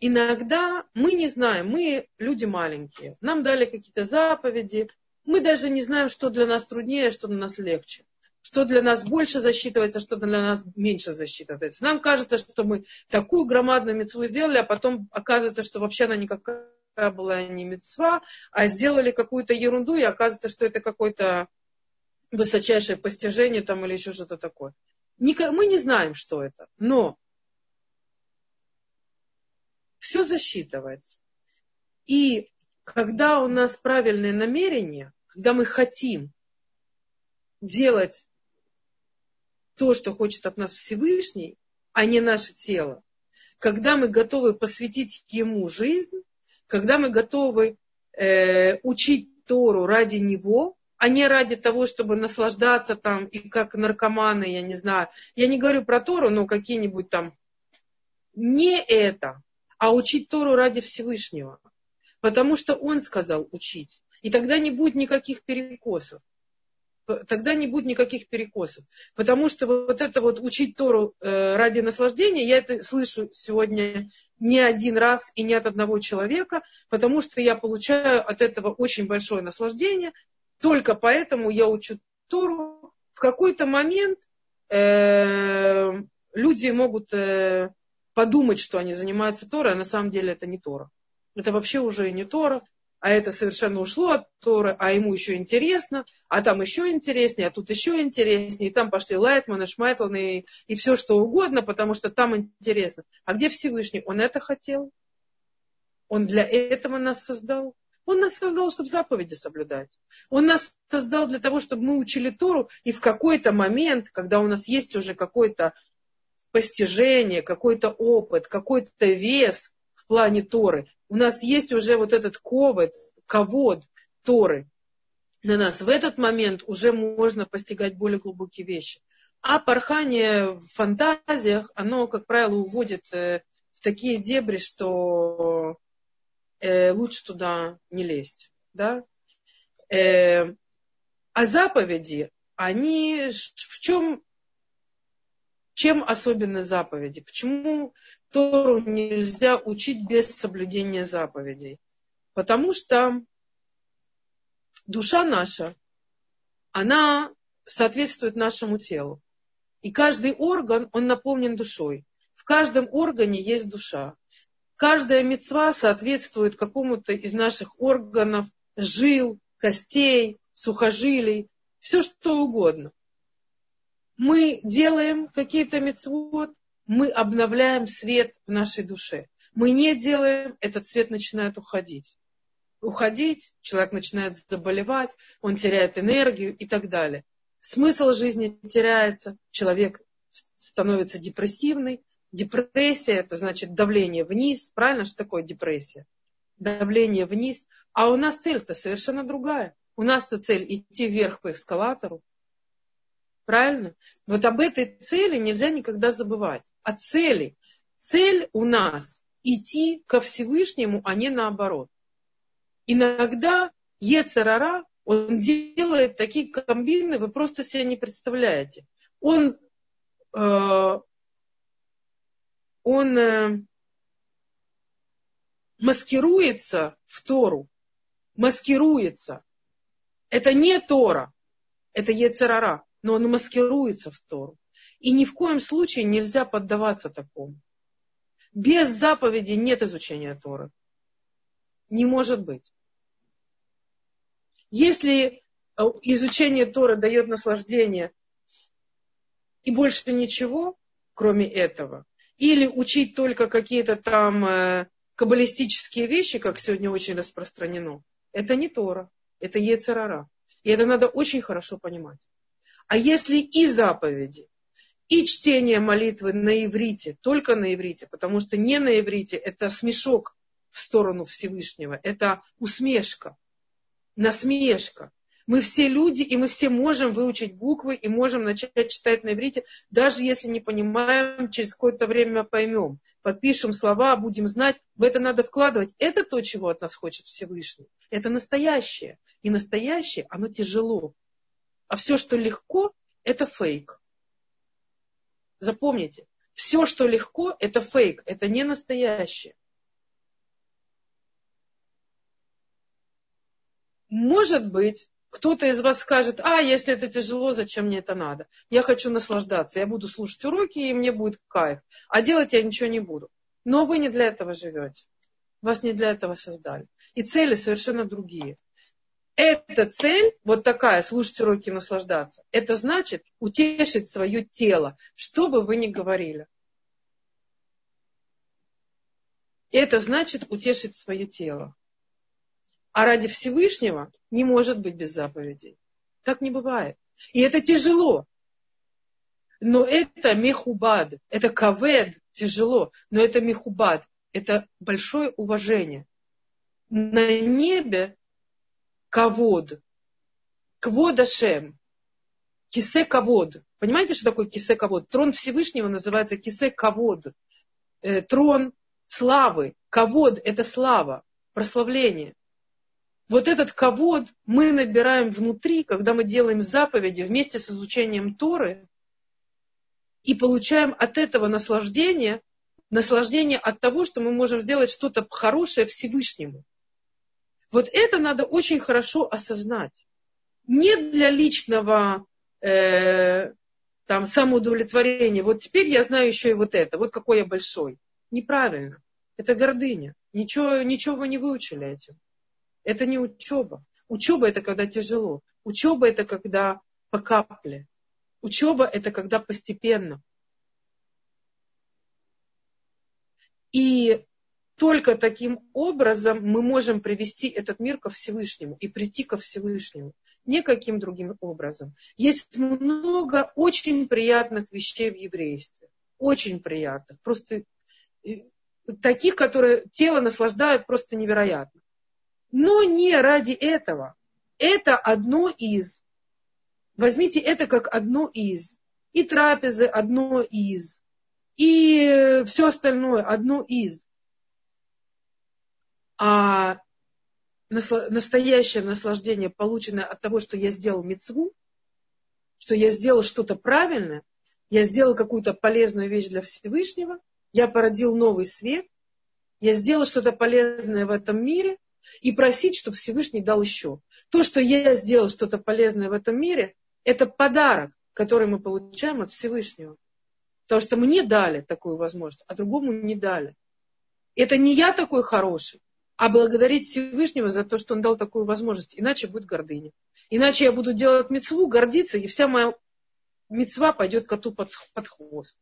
Иногда мы не знаем, мы люди маленькие, нам дали какие-то заповеди, мы даже не знаем, что для нас труднее, что для нас легче. Что для нас больше засчитывается, что для нас меньше засчитывается. Нам кажется, что мы такую громадную мецву сделали, а потом оказывается, что вообще она никакая была не мецва, а сделали какую-то ерунду, и оказывается, что это какое-то высочайшее постижение там или еще что-то такое. Мы не знаем, что это, но все засчитывается. И когда у нас правильные намерения, когда мы хотим делать то, что хочет от нас Всевышний, а не наше тело, когда мы готовы посвятить ему жизнь, когда мы готовы э, учить Тору ради него, а не ради того, чтобы наслаждаться там и как наркоманы, я не знаю. Я не говорю про Тору, но какие-нибудь там. Не это, а учить Тору ради Всевышнего. Потому что он сказал учить. И тогда не будет никаких перекосов тогда не будет никаких перекосов. Потому что вот это вот учить Тору э, ради наслаждения, я это слышу сегодня не один раз и не от одного человека, потому что я получаю от этого очень большое наслаждение. Только поэтому я учу Тору. В какой-то момент э, люди могут э, подумать, что они занимаются Торой, а на самом деле это не Тора. Это вообще уже не Тора, а это совершенно ушло от Торы, а ему еще интересно, а там еще интереснее, а тут еще интереснее, и там пошли Лайтманы, Шмайтланы и, и все что угодно, потому что там интересно. А где Всевышний? Он это хотел? Он для этого нас создал? Он нас создал, чтобы заповеди соблюдать. Он нас создал для того, чтобы мы учили Тору, и в какой-то момент, когда у нас есть уже какое-то постижение, какой-то опыт, какой-то вес в плане Торы, у нас есть уже вот этот ковод, ковод Торы на нас. В этот момент уже можно постигать более глубокие вещи. А порхание в фантазиях, оно, как правило, уводит э, в такие дебри, что э, лучше туда не лезть. Да? Э, а заповеди, они в чем, чем особенны заповеди? Почему Тору нельзя учить без соблюдения заповедей? Потому что душа наша, она соответствует нашему телу. И каждый орган, он наполнен душой. В каждом органе есть душа. Каждая мецва соответствует какому-то из наших органов, жил, костей, сухожилий, все что угодно. Мы делаем какие-то мецвод, мы обновляем свет в нашей душе. Мы не делаем, этот свет начинает уходить. Уходить, человек начинает заболевать, он теряет энергию и так далее. Смысл жизни теряется, человек становится депрессивный, Депрессия это значит давление вниз. Правильно, что такое депрессия? Давление вниз. А у нас цель-то совершенно другая. У нас-то цель идти вверх по эскалатору. Правильно? Вот об этой цели нельзя никогда забывать. О цели. Цель у нас идти ко Всевышнему, а не наоборот. Иногда Ецерара, он делает такие комбины, вы просто себе не представляете. Он э, он э, маскируется в Тору, маскируется. Это не Тора, это Ецерара, но он маскируется в Тору. И ни в коем случае нельзя поддаваться такому. Без заповеди нет изучения Торы. Не может быть. Если э, изучение Торы дает наслаждение и больше ничего, кроме этого, или учить только какие-то там э, каббалистические вещи, как сегодня очень распространено, это не Тора, это Ецерара. И это надо очень хорошо понимать. А если и заповеди, и чтение молитвы на иврите, только на иврите, потому что не на иврите это смешок в сторону Всевышнего, это усмешка, насмешка. Мы все люди, и мы все можем выучить буквы и можем начать читать на иврите, даже если не понимаем, через какое-то время поймем. Подпишем слова, будем знать, в это надо вкладывать. Это то, чего от нас хочет Всевышний. Это настоящее. И настоящее, оно тяжело. А все, что легко, это фейк. Запомните, все, что легко, это фейк, это не настоящее. Может быть, кто-то из вас скажет, а, если это тяжело, зачем мне это надо? Я хочу наслаждаться, я буду слушать уроки, и мне будет кайф. А делать я ничего не буду. Но вы не для этого живете. Вас не для этого создали. И цели совершенно другие. Эта цель, вот такая, слушать уроки и наслаждаться, это значит утешить свое тело, что бы вы ни говорили. Это значит утешить свое тело. А ради Всевышнего не может быть без заповедей. Так не бывает. И это тяжело. Но это мехубад, это кавед, тяжело, но это мехубад, это большое уважение. На небе кавод, кводашем, кисе кавод. Понимаете, что такое кисе кавод? Трон Всевышнего называется кисе кавод. Э, трон славы. Кавод – это слава, прославление вот этот ковод мы набираем внутри, когда мы делаем заповеди вместе с изучением Торы и получаем от этого наслаждение, наслаждение от того, что мы можем сделать что-то хорошее Всевышнему. Вот это надо очень хорошо осознать. Не для личного э, там, самоудовлетворения. Вот теперь я знаю еще и вот это. Вот какой я большой. Неправильно. Это гордыня. Ничего, ничего вы не выучили этим. Это не учеба. Учеба это когда тяжело. Учеба это когда по капле. Учеба это когда постепенно. И только таким образом мы можем привести этот мир ко Всевышнему и прийти ко Всевышнему. Никаким другим образом. Есть много очень приятных вещей в еврействе. Очень приятных. Просто э, таких, которые тело наслаждают просто невероятно. Но не ради этого. Это одно из. Возьмите это как одно из. И трапезы одно из. И все остальное одно из а настоящее наслаждение, полученное от того, что я сделал мецву, что я сделал что-то правильное, я сделал какую-то полезную вещь для Всевышнего, я породил новый свет, я сделал что-то полезное в этом мире, и просить, чтобы Всевышний дал еще. То, что я сделал что-то полезное в этом мире, это подарок, который мы получаем от Всевышнего. Потому что мне дали такую возможность, а другому не дали. Это не я такой хороший, а благодарить Всевышнего за то, что он дал такую возможность. Иначе будет гордыня. Иначе я буду делать мецву, гордиться, и вся моя мецва пойдет коту под, под хвост.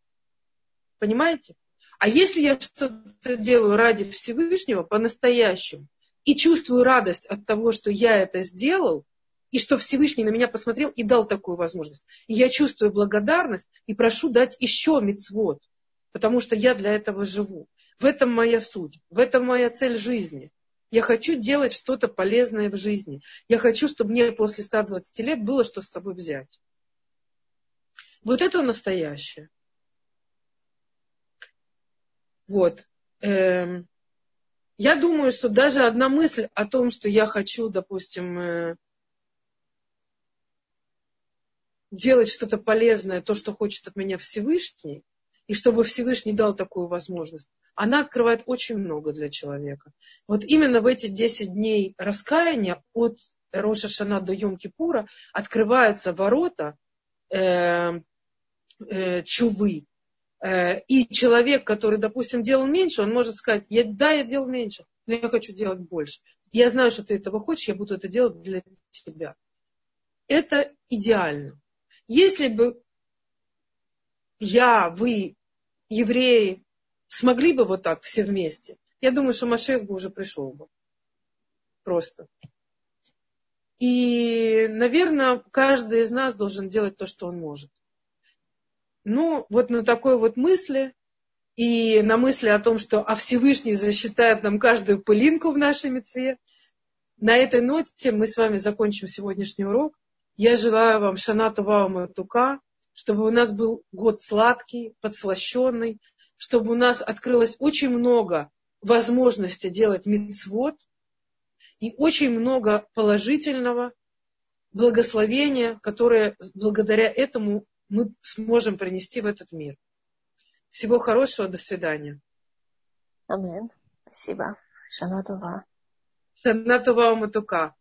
Понимаете? А если я что-то делаю ради Всевышнего по-настоящему и чувствую радость от того, что я это сделал, и что Всевышний на меня посмотрел и дал такую возможность, и я чувствую благодарность и прошу дать еще мецвод, потому что я для этого живу. В этом моя суть, в этом моя цель жизни. Я хочу делать что-то полезное в жизни. Я хочу, чтобы мне после 120 лет было что с собой взять. Вот это настоящее. Вот. Эм, я думаю, что даже одна мысль о том, что я хочу, допустим, э, делать что-то полезное, то, что хочет от меня Всевышний, и чтобы Всевышний дал такую возможность, она открывает очень много для человека. Вот именно в эти 10 дней раскаяния от Роша Шана до Йом-Кипура открываются ворота э, э, чувы. Э, и человек, который, допустим, делал меньше, он может сказать, я, да, я делал меньше, но я хочу делать больше. Я знаю, что ты этого хочешь, я буду это делать для тебя. Это идеально. Если бы я, вы евреи смогли бы вот так все вместе, я думаю, что Машех бы уже пришел бы. Просто. И, наверное, каждый из нас должен делать то, что он может. Ну, вот на такой вот мысли и на мысли о том, что а Всевышний засчитает нам каждую пылинку в нашей мецве, на этой ноте мы с вами закончим сегодняшний урок. Я желаю вам шанату вау тука, чтобы у нас был год сладкий, подслащенный, чтобы у нас открылось очень много возможностей делать мицвод и очень много положительного благословения, которое благодаря этому мы сможем принести в этот мир. Всего хорошего, до свидания. Амин. Спасибо. Шана Това. Шана Това Матука.